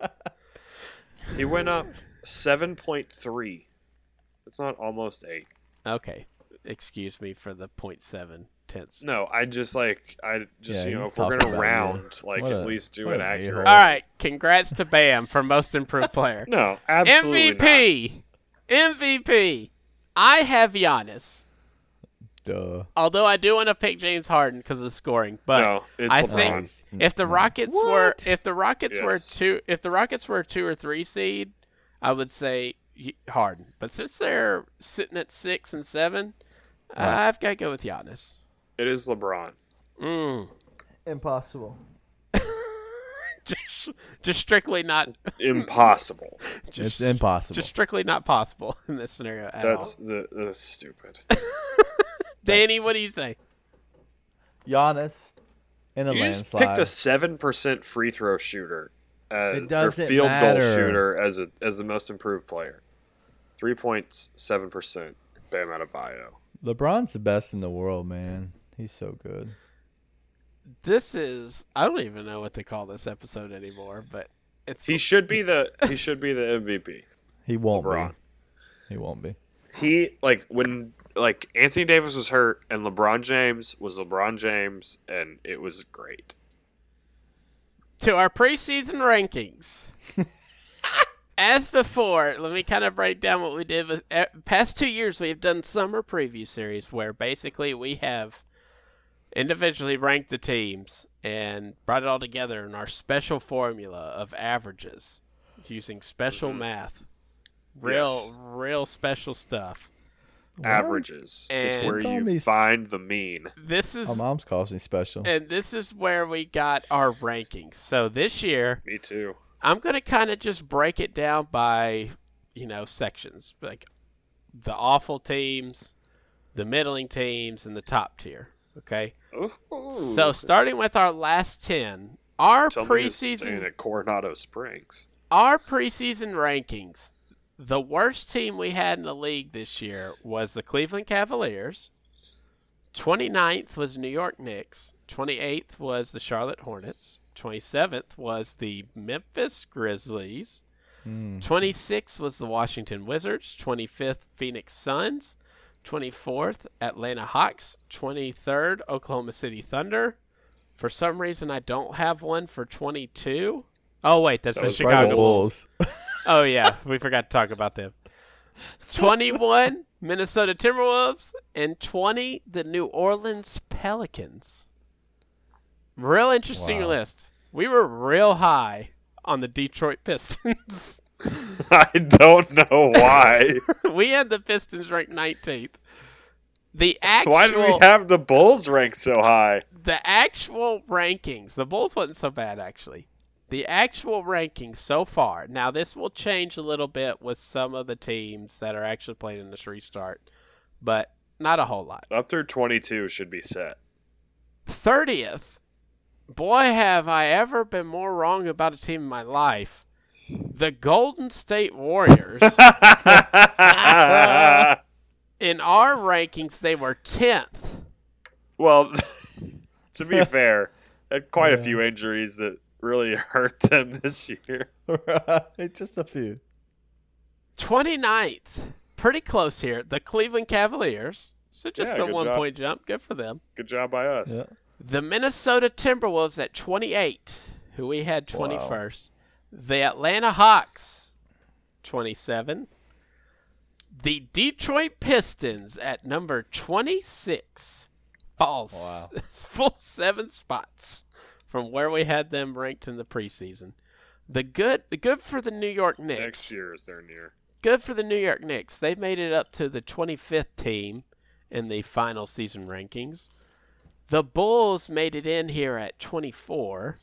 [SPEAKER 3] he went up seven point three. It's not almost eight.
[SPEAKER 2] Okay. Excuse me for the 0.7 tenths.
[SPEAKER 3] No, I just like I just
[SPEAKER 4] Yeah,
[SPEAKER 3] you know
[SPEAKER 4] he's
[SPEAKER 3] if we're
[SPEAKER 4] talking
[SPEAKER 3] gonna
[SPEAKER 4] about
[SPEAKER 3] round, like
[SPEAKER 4] What
[SPEAKER 3] at
[SPEAKER 4] a-
[SPEAKER 3] least do
[SPEAKER 4] what
[SPEAKER 3] it
[SPEAKER 4] an
[SPEAKER 3] accurate.
[SPEAKER 4] a-hole.
[SPEAKER 2] All right. Congrats to Bam for most improved player.
[SPEAKER 3] No, absolutely not.
[SPEAKER 2] MVP. MVP. I have Giannis.
[SPEAKER 4] Duh.
[SPEAKER 2] Although I do want to pick James Harden because of the scoring, but
[SPEAKER 3] no, it's
[SPEAKER 2] I
[SPEAKER 3] LeBron.
[SPEAKER 2] think if the
[SPEAKER 4] No.
[SPEAKER 2] Rockets were if the Rockets were
[SPEAKER 3] Yes.
[SPEAKER 2] two if the Rockets were a two or three seed, I would say Harden. But since they're sitting at six and seven, I've got to go with Giannis.
[SPEAKER 3] it is LeBron.
[SPEAKER 2] Mm.
[SPEAKER 4] Impossible.
[SPEAKER 2] just, just strictly not
[SPEAKER 3] Impossible.
[SPEAKER 2] just,
[SPEAKER 4] it's impossible.
[SPEAKER 2] just strictly not possible in this scenario at
[SPEAKER 3] That's
[SPEAKER 2] all.
[SPEAKER 3] the that's stupid.
[SPEAKER 2] Danny, what do you say?
[SPEAKER 4] Giannis in a
[SPEAKER 3] you just picked a seven percent free throw shooter, uh,
[SPEAKER 4] It doesn't
[SPEAKER 3] or field
[SPEAKER 4] matter.
[SPEAKER 3] goal shooter as a as the most improved player. Three point seven percent. Bam out of bio.
[SPEAKER 4] LeBron's the best in the world, man. He's so good.
[SPEAKER 2] This is I don't even know what to call this episode anymore, but it's
[SPEAKER 3] He should be the he should be the MVP.
[SPEAKER 4] He won't
[SPEAKER 3] LeBron.
[SPEAKER 4] be. He won't be.
[SPEAKER 3] He like when like Anthony Davis was hurt and LeBron James was LeBron James and it was great.
[SPEAKER 2] To our preseason rankings. As before, let me kind of break down what we did. With, uh, past two years, we've done summer preview series where basically we have individually ranked the teams and brought it all together in our special formula of averages using special math. Real,
[SPEAKER 3] Yes.
[SPEAKER 2] real special stuff.
[SPEAKER 3] Averages. it's where you
[SPEAKER 4] me-
[SPEAKER 3] find the mean.
[SPEAKER 2] This is My
[SPEAKER 4] mom's calls me special.
[SPEAKER 2] and this is where we got our rankings. So this year,
[SPEAKER 3] Me too.
[SPEAKER 2] I'm gonna kind of just break it down by, you know, sections like the awful teams, the middling teams, and the top tier. Okay.
[SPEAKER 3] Ooh.
[SPEAKER 2] So starting with our last ten, our
[SPEAKER 3] Tell me staying
[SPEAKER 2] preseason,
[SPEAKER 3] at Coronado Springs.
[SPEAKER 2] our preseason rankings. The worst team we had in the league this year was the Cleveland Cavaliers. 29th was New York Knicks. 28th was the Charlotte Hornets. 27th was the Memphis Grizzlies.
[SPEAKER 4] Mm.
[SPEAKER 2] 26th was the Washington Wizards. 25th, Phoenix Suns. 24th, Atlanta Hawks. 23rd, Oklahoma City Thunder. For some reason, I don't have one for 22. Oh, wait, that's
[SPEAKER 3] That
[SPEAKER 2] the Chicago
[SPEAKER 4] Chicago
[SPEAKER 2] Bulls.
[SPEAKER 4] Bulls.
[SPEAKER 2] Oh, yeah, we forgot to talk about them. 21, Minnesota Timberwolves. And 20, the New Orleans Pelicans. Real interesting
[SPEAKER 4] Wow.
[SPEAKER 2] list. We were real high on the Detroit Pistons.
[SPEAKER 3] I don't know why.
[SPEAKER 2] we had the Pistons ranked 19th. The actual
[SPEAKER 3] why do we have the Bulls ranked so high?
[SPEAKER 2] the actual rankings. The Bulls wasn't so bad actually. The actual rankings so far. Now this will change a little bit with some of the teams that are actually playing in this restart, but not a whole lot.
[SPEAKER 3] Up through 22 should be set.
[SPEAKER 2] 30th. Boy, have I ever been more wrong about a team in my life. The Golden State Warriors. in our rankings, they were 10th.
[SPEAKER 3] well, to be fair, had quite a few injuries that really hurt them this year.
[SPEAKER 4] Just a few.
[SPEAKER 2] 29th. Pretty close here. The Cleveland Cavaliers. So just
[SPEAKER 3] Yeah,
[SPEAKER 2] a one
[SPEAKER 3] job.
[SPEAKER 2] point jump. Good for them.
[SPEAKER 3] Good job by us.
[SPEAKER 4] Yeah.
[SPEAKER 2] The Minnesota Timberwolves at 28, who we had 21st. The Atlanta Hawks, 27. The Detroit Pistons at number 26 falls
[SPEAKER 4] Wow.
[SPEAKER 2] full seven spots from where we had them ranked in the preseason. The good, the good for the New York Knicks
[SPEAKER 3] Next year is their near.
[SPEAKER 2] good for the New York Knicks. They made it up to the 25th team in the final season rankings. The Bulls made it in here at 24.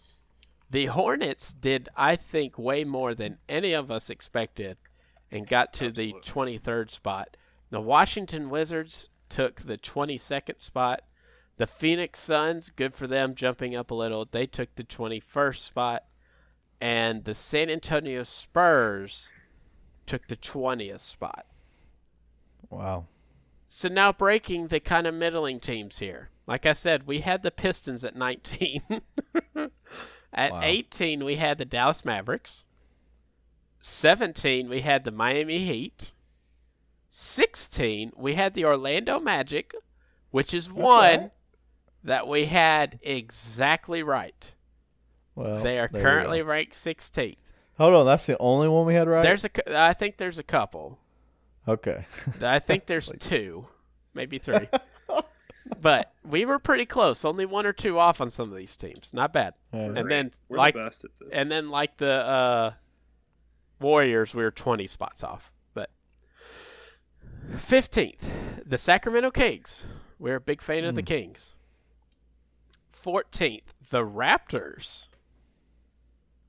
[SPEAKER 2] The Hornets did, I think, way more than any of us expected and got to the 23rd spot. The Washington Wizards took the 22nd spot. The Phoenix Suns, good for them, jumping up a little. They took the 21st spot. And the San Antonio Spurs took the 20th spot.
[SPEAKER 4] Wow.
[SPEAKER 2] So now breaking the kind of middling teams here. Like I said, we had the Pistons at 19. at
[SPEAKER 4] Wow.
[SPEAKER 2] 18, we had the Dallas Mavericks. 17, we had the Miami Heat. 16, we had the Orlando Magic, which is one
[SPEAKER 4] Okay.
[SPEAKER 2] That we had exactly right.
[SPEAKER 4] Well,
[SPEAKER 2] They are currently
[SPEAKER 4] go.
[SPEAKER 2] ranked 16th.
[SPEAKER 4] Hold on, that's the only one we had right.
[SPEAKER 2] There's a, I think there's a couple.
[SPEAKER 4] okay.
[SPEAKER 2] I think there's two, maybe three. but we were pretty close. Only one or two off on some of these teams. Not bad.
[SPEAKER 4] Alright.
[SPEAKER 2] And then
[SPEAKER 3] We're
[SPEAKER 2] like
[SPEAKER 3] the best at this.
[SPEAKER 2] and then like the uh, Warriors, we were 20 spots off. But 15th, the Sacramento Kings. We're a big fan of the Kings. 14th, the Raptors.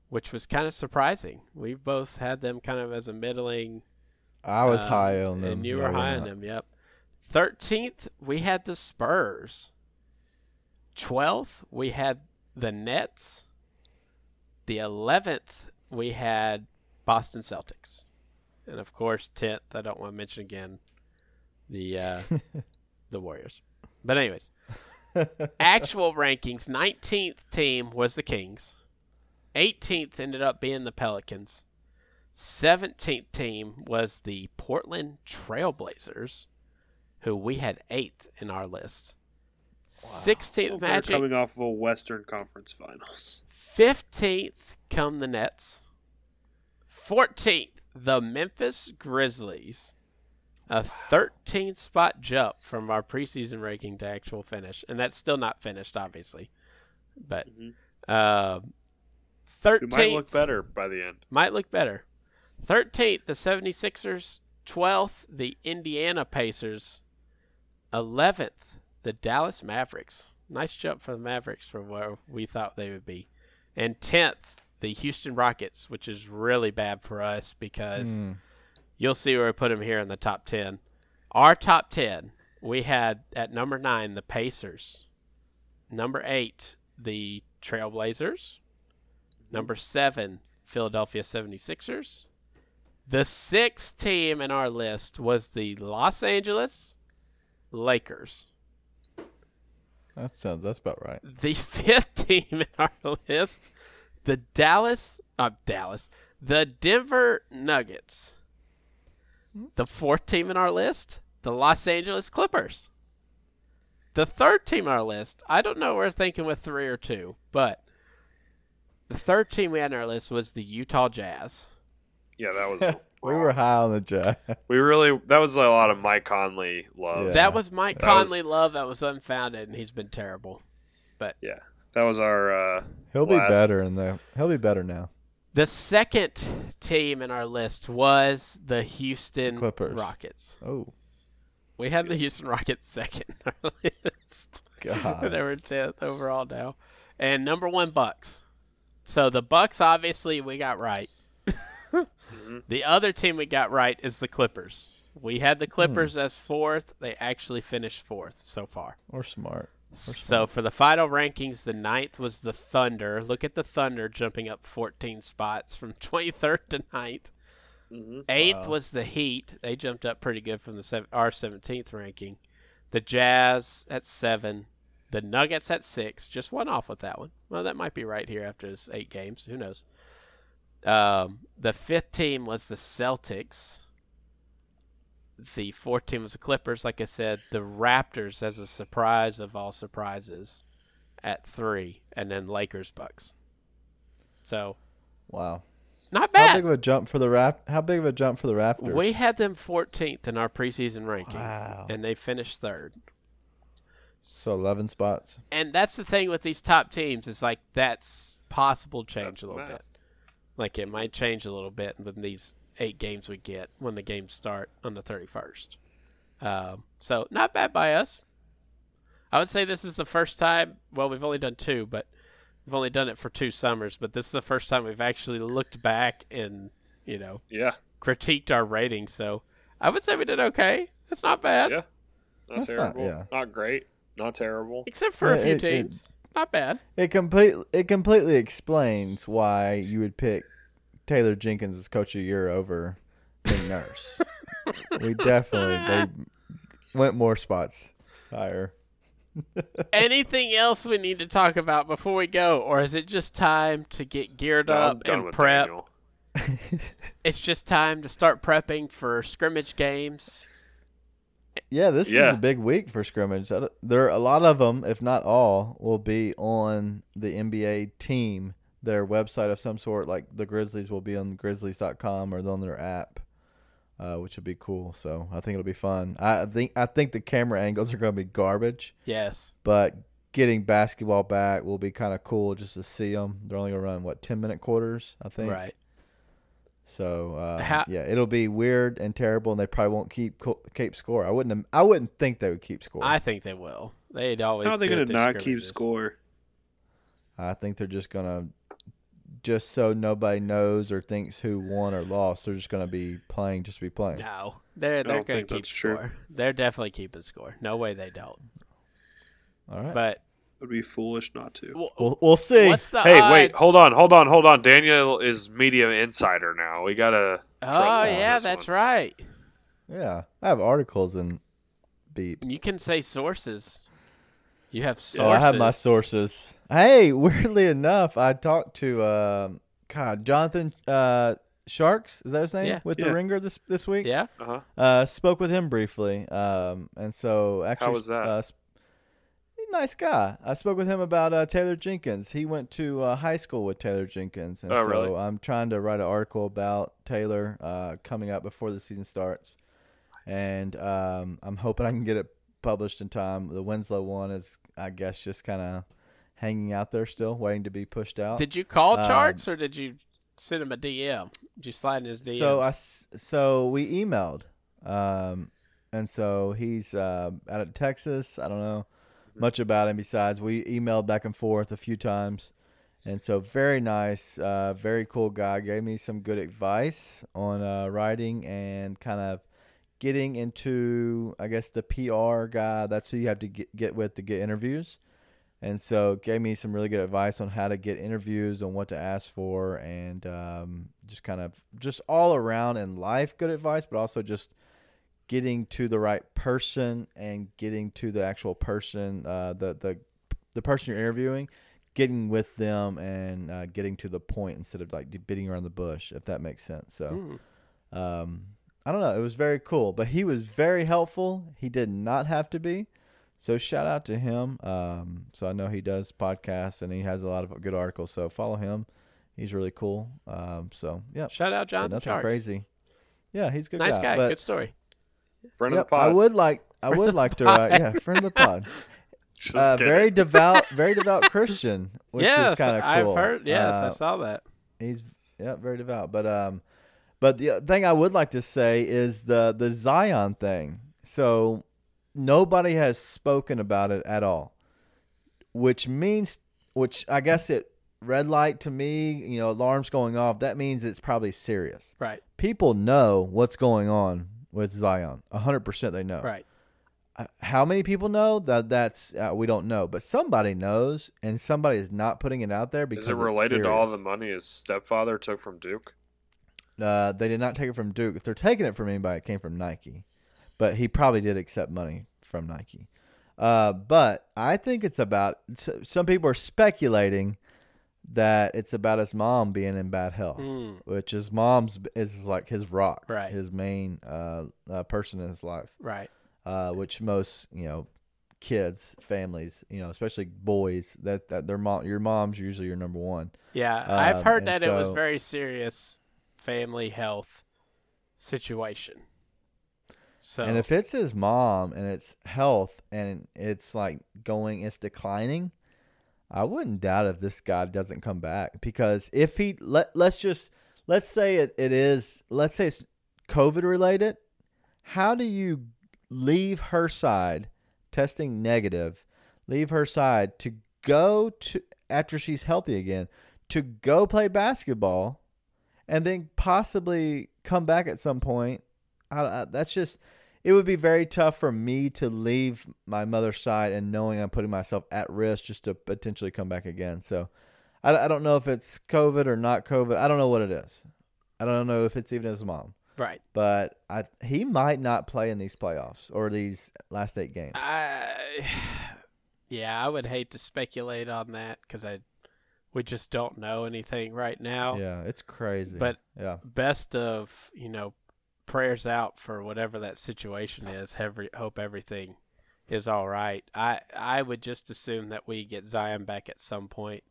[SPEAKER 2] Which was kind of surprising. We both had them kind of as a middling
[SPEAKER 4] I was
[SPEAKER 2] um,
[SPEAKER 4] high on them.
[SPEAKER 2] And you were high on them, yep. 13th, we had the Spurs. 12th, we had the Nets. The 11th, we had Boston Celtics. and of course tenth. I don't want to mention again the uh, the Warriors. But anyways, actual rankings: nineteenth team was the Kings. 18th ended up being the Pelicans. 17th team was the Portland Trailblazers, who we had eighth in our list. 16th
[SPEAKER 3] They're
[SPEAKER 2] Magic.
[SPEAKER 3] coming off of a Western Conference Finals.
[SPEAKER 2] 15th come the Nets. 14th, the Memphis Grizzlies. A 13th spot jump from our preseason ranking to actual finish. And that's still not finished, obviously. But
[SPEAKER 3] Mhm.
[SPEAKER 2] uh,
[SPEAKER 3] Who
[SPEAKER 2] 13th
[SPEAKER 3] might look better by the end.
[SPEAKER 2] might look better. 13th, the 76ers. 12th, the Indiana Pacers. 11th, the Dallas Mavericks. Nice jump for the Mavericks from where we thought they would be. And 10th, the Houston Rockets, which is really bad for us because
[SPEAKER 4] Hmm.
[SPEAKER 2] You'll see where I put them here in the top 10. Our top 10, we had at number 9, the Pacers. Number 8, the Trailblazers. Number 7, Philadelphia 76ers. The sixth team in our list was the Los Angeles Lakers.
[SPEAKER 4] That sounds. That's about right.
[SPEAKER 2] The fifth team in our list, the Dallas, uh, Dallas, the Denver Nuggets. The fourth team in our list, the Los Angeles Clippers. The third team on our list, I don't know, we're thinking with three or two, but the third team we had on our list was the Utah Jazz.
[SPEAKER 3] Yeah, that was.
[SPEAKER 4] We were high on the Jazz.
[SPEAKER 3] We really. That was a lot of Mike Conley love.
[SPEAKER 4] Yeah.
[SPEAKER 2] That was Mike
[SPEAKER 3] That was-
[SPEAKER 2] Conley love that was unfounded, and he's been terrible.
[SPEAKER 3] But Yeah, that was our. uh
[SPEAKER 4] He'll be better in the. He'll be better now.
[SPEAKER 2] The second team in our list was the Houston
[SPEAKER 4] Clippers.
[SPEAKER 2] Rockets.
[SPEAKER 4] Oh
[SPEAKER 2] We had the Houston Rockets second in our list.
[SPEAKER 4] God.
[SPEAKER 2] they were tenth overall now, and number one Bucks. So the Bucks, obviously, we got right.
[SPEAKER 3] Mhm.
[SPEAKER 2] The other team we got right is the Clippers. We had the Clippers as fourth. They actually finished fourth so far.
[SPEAKER 4] Or smart.
[SPEAKER 2] So for the final rankings, the ninth was the Thunder. Look at the Thunder jumping up 14 spots from 23rd to 9th.
[SPEAKER 3] Mhm.
[SPEAKER 2] Eighth
[SPEAKER 4] Wow.
[SPEAKER 2] was the Heat. They jumped up pretty good from the sev- our 17th ranking. The Jazz at seven. The Nuggets at six. Just one off with that one. Well, that might be right here after this eight games. Who knows? Um, the fifth team was the Celtics. The fourth team was the Clippers. Like I said, the Raptors as a surprise of all surprises at three, and then Lakers Bucks. So
[SPEAKER 4] Wow.
[SPEAKER 2] not bad.
[SPEAKER 4] How
[SPEAKER 2] bad.
[SPEAKER 4] big of a jump for the rap? How big of a jump for the Raptors?
[SPEAKER 2] We had them 14th in our preseason ranking,
[SPEAKER 4] Wow.
[SPEAKER 2] and they finished third.
[SPEAKER 4] So eleven spots.
[SPEAKER 2] And that's the thing with these top teams is like that's possible change
[SPEAKER 3] That's
[SPEAKER 2] a little
[SPEAKER 3] math.
[SPEAKER 2] bit. Like it might change a little bit when these eight games we get when the games start on the 31st. Um, so not bad by us. I would say this is the first time. Well, we've only done two, but we've only done it for two summers. But this is the first time we've actually looked back and you know
[SPEAKER 3] Yeah,
[SPEAKER 2] critiqued our rating. So I would say we did okay. It's not bad,
[SPEAKER 3] yeah. Not
[SPEAKER 4] That's not-
[SPEAKER 3] terrible.
[SPEAKER 4] yeah.
[SPEAKER 3] Not great. Not terrible.
[SPEAKER 2] except for a few
[SPEAKER 4] it- it-
[SPEAKER 2] teams. not bad.
[SPEAKER 4] It complete it completely explains why you would pick Taylor Jenkins is coach of the year over Nick Nurse. we definitely they went more spots higher.
[SPEAKER 2] Anything else we need to talk about before we go, or is it just time to get geared
[SPEAKER 3] No,
[SPEAKER 2] up and prep? It's just time to start prepping for scrimmage games.
[SPEAKER 4] Yeah, this
[SPEAKER 3] Yeah.
[SPEAKER 4] is a big week for scrimmage. There, don't- a lot of them, if not all, will be on the NBA team, their website of some sort. Like the Grizzlies will be on Grizzlies.com or on their app, uh, which would be cool. So I think it'll be fun. I think I think the camera angles are going to be garbage,
[SPEAKER 2] Yes.
[SPEAKER 4] but getting basketball back will be kind of cool just to see them. They're only going to run what ten minute quarters, I think.
[SPEAKER 2] Right.
[SPEAKER 4] So uh,
[SPEAKER 2] How-
[SPEAKER 4] yeah, it'll be weird and terrible, and they probably won't keep keep score. I wouldn't. I wouldn't think they would keep score.
[SPEAKER 2] I think they will. They'd always.
[SPEAKER 3] How are they
[SPEAKER 2] do
[SPEAKER 3] going to not keep score?
[SPEAKER 4] I think they're just gonna, just so nobody knows or thinks who won or lost. They're just gonna be playing, just to be playing.
[SPEAKER 2] No, they're they're going to keep
[SPEAKER 3] that's true.
[SPEAKER 2] score. They're definitely keeping score. No way they don't.
[SPEAKER 4] All right.
[SPEAKER 2] But it
[SPEAKER 5] Would be foolish not to.
[SPEAKER 2] Well,
[SPEAKER 4] We'll, we'll see.
[SPEAKER 2] What's the
[SPEAKER 3] Hey,
[SPEAKER 2] odds?
[SPEAKER 3] wait, hold on, hold on, hold on. Daniel is media insider now. We gotta. Oh, trust
[SPEAKER 2] Oh
[SPEAKER 3] on
[SPEAKER 2] yeah,
[SPEAKER 3] this
[SPEAKER 2] that's
[SPEAKER 3] one.
[SPEAKER 2] right.
[SPEAKER 4] Yeah, I have articles and beep.
[SPEAKER 2] You can say sources. You have sources.
[SPEAKER 4] So I have my sources. Hey, weirdly enough, I talked to um, God Jonathan uh, Tjarks. Is that his name?
[SPEAKER 2] Yeah.
[SPEAKER 4] With
[SPEAKER 5] Yeah.
[SPEAKER 4] the Ringer this this week.
[SPEAKER 2] Yeah.
[SPEAKER 3] Uh huh.
[SPEAKER 4] Uh, spoke with him briefly. Um, and so actually, how
[SPEAKER 3] was that?
[SPEAKER 4] Uh, sp- nice guy. I spoke with him about uh, Taylor Jenkins. He went to uh, high school with Taylor Jenkins, and
[SPEAKER 3] Oh,
[SPEAKER 4] so
[SPEAKER 3] really?
[SPEAKER 4] I'm trying to write an article about Taylor uh, coming up before the season starts, and um, I'm hoping I can get it published in time. The Winslow one is, I guess, just kind of hanging out there still, waiting to be pushed out.
[SPEAKER 2] Did you call
[SPEAKER 4] Um,
[SPEAKER 2] Tjarks or did you send him a DM? Did you slide in his DMs?
[SPEAKER 4] So I, so we emailed, um, and so he's uh, out of Texas. I don't know much about him besides we emailed back and forth a few times, and so very nice, uh, very cool guy. Gave me some good advice on uh, writing and kind of getting into, I guess, the PR guy. That's who you have to get, get with to get interviews. And so gave me some really good advice on how to get interviews, on what to ask for, and um, just kind of just all around in life good advice, but also just getting to the right person and getting to the actual person, uh, the the the person you're interviewing, getting with them and uh, getting to the point instead of like beating around the bush, if that makes sense. So um, I don't know. It was very cool, but he was very helpful. He did not have to be. So shout out to him. Um, so I know he does podcasts and he has a lot of good articles. So follow him. He's really cool. Um, so yeah,
[SPEAKER 2] Shout out
[SPEAKER 4] but
[SPEAKER 2] Jonathan
[SPEAKER 4] nothing
[SPEAKER 2] Tjarks.
[SPEAKER 4] crazy. Yeah, he's a good
[SPEAKER 2] Nice
[SPEAKER 4] guy.
[SPEAKER 2] guy.
[SPEAKER 4] but-
[SPEAKER 2] Good story.
[SPEAKER 3] Friend
[SPEAKER 4] Yep,
[SPEAKER 3] of the pod.
[SPEAKER 4] I would like. I would like to. Uh, yeah, friend of the pod.
[SPEAKER 3] Just
[SPEAKER 4] Uh, very devout. Very devout Christian, which
[SPEAKER 2] yes,
[SPEAKER 4] is kind of cool.
[SPEAKER 2] I've heard. Yes, I
[SPEAKER 4] Uh,
[SPEAKER 2] saw that.
[SPEAKER 4] He's yeah, very devout. But um, but the thing I would like to say is the the Zion thing. So nobody has spoken about it at all, which means, which I guess it red light to me. You know, alarms going off. That means it's probably serious.
[SPEAKER 2] Right.
[SPEAKER 4] People know what's going on with Zion. hundred percent, they know.
[SPEAKER 2] Right.
[SPEAKER 4] Uh, How many people know that? That's uh, we don't know, but somebody knows, and somebody is not putting it out there because
[SPEAKER 3] Is it
[SPEAKER 4] it's
[SPEAKER 3] related to all the money his stepfather took from Duke?
[SPEAKER 4] Uh, they did not take it from Duke. If they're taking it from anybody, it came from Nike. But he probably did accept money from Nike. Uh, but I think it's about. Some people are speculating that it's about his mom being in bad health,
[SPEAKER 2] Mm,
[SPEAKER 4] which his mom's is like his rock,
[SPEAKER 2] Right.
[SPEAKER 4] His main uh, uh, person in his life,
[SPEAKER 2] right.
[SPEAKER 4] uh, which most you know kids, families, you know, especially boys, that that their mom, your mom's usually your number one.
[SPEAKER 2] Yeah, I've
[SPEAKER 4] Um,
[SPEAKER 2] heard
[SPEAKER 4] and
[SPEAKER 2] that it was very serious family health situation. So
[SPEAKER 4] And if it's his mom and it's health and it's like going, it's declining, I wouldn't doubt if this guy doesn't come back because if he let let's just let's say it, it is let's say it's COVID related, how do you leave her side testing negative, leave her side to go to after she's healthy again to go play basketball and then possibly come back at some point. I, I, that's just it would be very tough for me to leave my mother's side and knowing I'm putting myself at risk just to potentially come back again. So I, I don't know if it's COVID or not COVID. I don't know what it is. I don't know if it's even his mom.
[SPEAKER 2] right.
[SPEAKER 4] But I he might not play in these playoffs or these last eight games.
[SPEAKER 2] I, yeah, I would hate to speculate on that because I we just don't know anything right now.
[SPEAKER 4] Yeah, it's crazy.
[SPEAKER 2] But-
[SPEAKER 4] yeah,
[SPEAKER 2] Best of you know prayers out for whatever that situation is. Every, hope everything is all right. I I would just assume that we get Zion back at some point.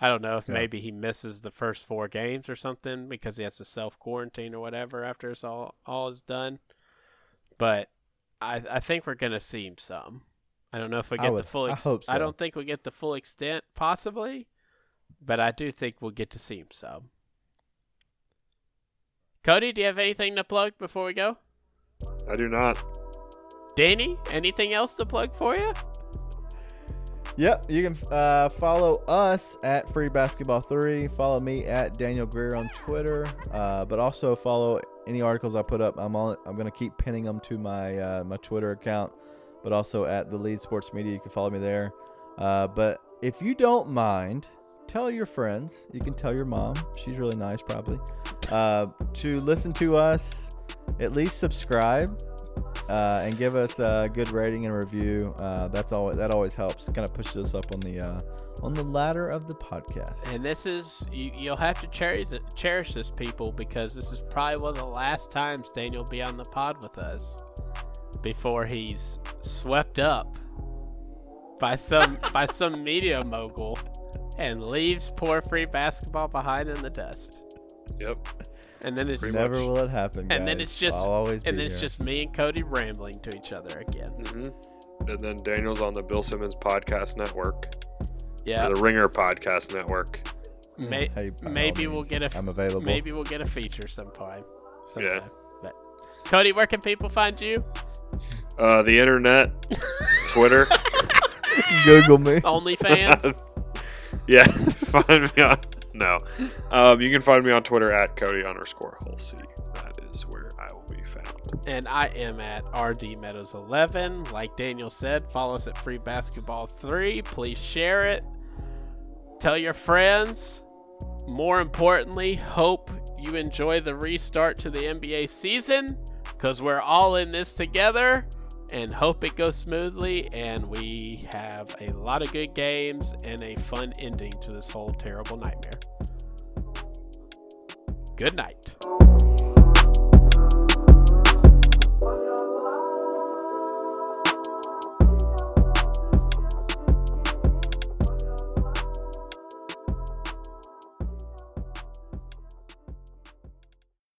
[SPEAKER 2] I don't know if
[SPEAKER 4] Yeah.
[SPEAKER 2] maybe he misses the first four games or something because he has to self quarantine or whatever after it's all all is done. But I I think we're gonna see him some. I don't know if we
[SPEAKER 4] I
[SPEAKER 2] get
[SPEAKER 4] would-
[SPEAKER 2] the full.
[SPEAKER 4] I
[SPEAKER 2] Ex- I
[SPEAKER 4] so.
[SPEAKER 2] don't think we get the full extent, possibly, but I do think we'll get to see him some. Cody, do you have anything to plug before we go?
[SPEAKER 3] I do not.
[SPEAKER 2] Danny, anything else to plug for you?
[SPEAKER 4] Yep, you can uh, follow us at Free Basketball Three. Follow me at Daniel Greer on Twitter, uh, but also follow any articles I put up. I'm on. I'm gonna keep pinning them to my uh, my Twitter account, but also at the Lead Sports Media. You can follow me there. Uh, but if you don't mind, tell your friends. You can tell your mom. She's really nice, probably. Uh, to listen to us, at least subscribe uh, and give us a good rating and review. Uh, that's always that always helps. Kind of pushes us up on the uh, on the ladder of the podcast.
[SPEAKER 2] And this is you, you'll have to cherish cherish this people because this is probably one of the last times Daniel will be on the pod with us before he's swept up by some by some media mogul and leaves poor free basketball behind in the dust.
[SPEAKER 3] Yep.
[SPEAKER 2] And then it's
[SPEAKER 3] Pretty
[SPEAKER 4] Never
[SPEAKER 3] much.
[SPEAKER 4] will it happen.
[SPEAKER 2] and then it's just
[SPEAKER 4] I'll always
[SPEAKER 2] and
[SPEAKER 4] be
[SPEAKER 2] then it's
[SPEAKER 4] here.
[SPEAKER 2] just me and Cody rambling to each other again.
[SPEAKER 3] hmm And then Daniel's on the Bill Simmons Podcast Network,
[SPEAKER 2] Yeah,
[SPEAKER 3] the Ringer Podcast Network.
[SPEAKER 2] may,
[SPEAKER 4] Hey, by all
[SPEAKER 2] maybe we'll get a f-
[SPEAKER 4] I'm available.
[SPEAKER 2] maybe we'll get a feature sometime. sometime.
[SPEAKER 3] Yeah.
[SPEAKER 2] But Cody, where can people find you?
[SPEAKER 3] Uh, the internet, Twitter.
[SPEAKER 4] Google me.
[SPEAKER 2] OnlyFans.
[SPEAKER 3] yeah, find me on. No, um, you can find me on Twitter at Cody underscore Hulsey. That is where I will be found.
[SPEAKER 2] and I am at RD Meadows 11. Like Daniel said, follow us at Free Basketball 3. Please share it. Tell your friends. More importantly, hope you enjoy the restart to the NBA season because we're all in this together and hope it goes smoothly and we have a lot of good games and a fun ending to this whole terrible nightmare. Good night.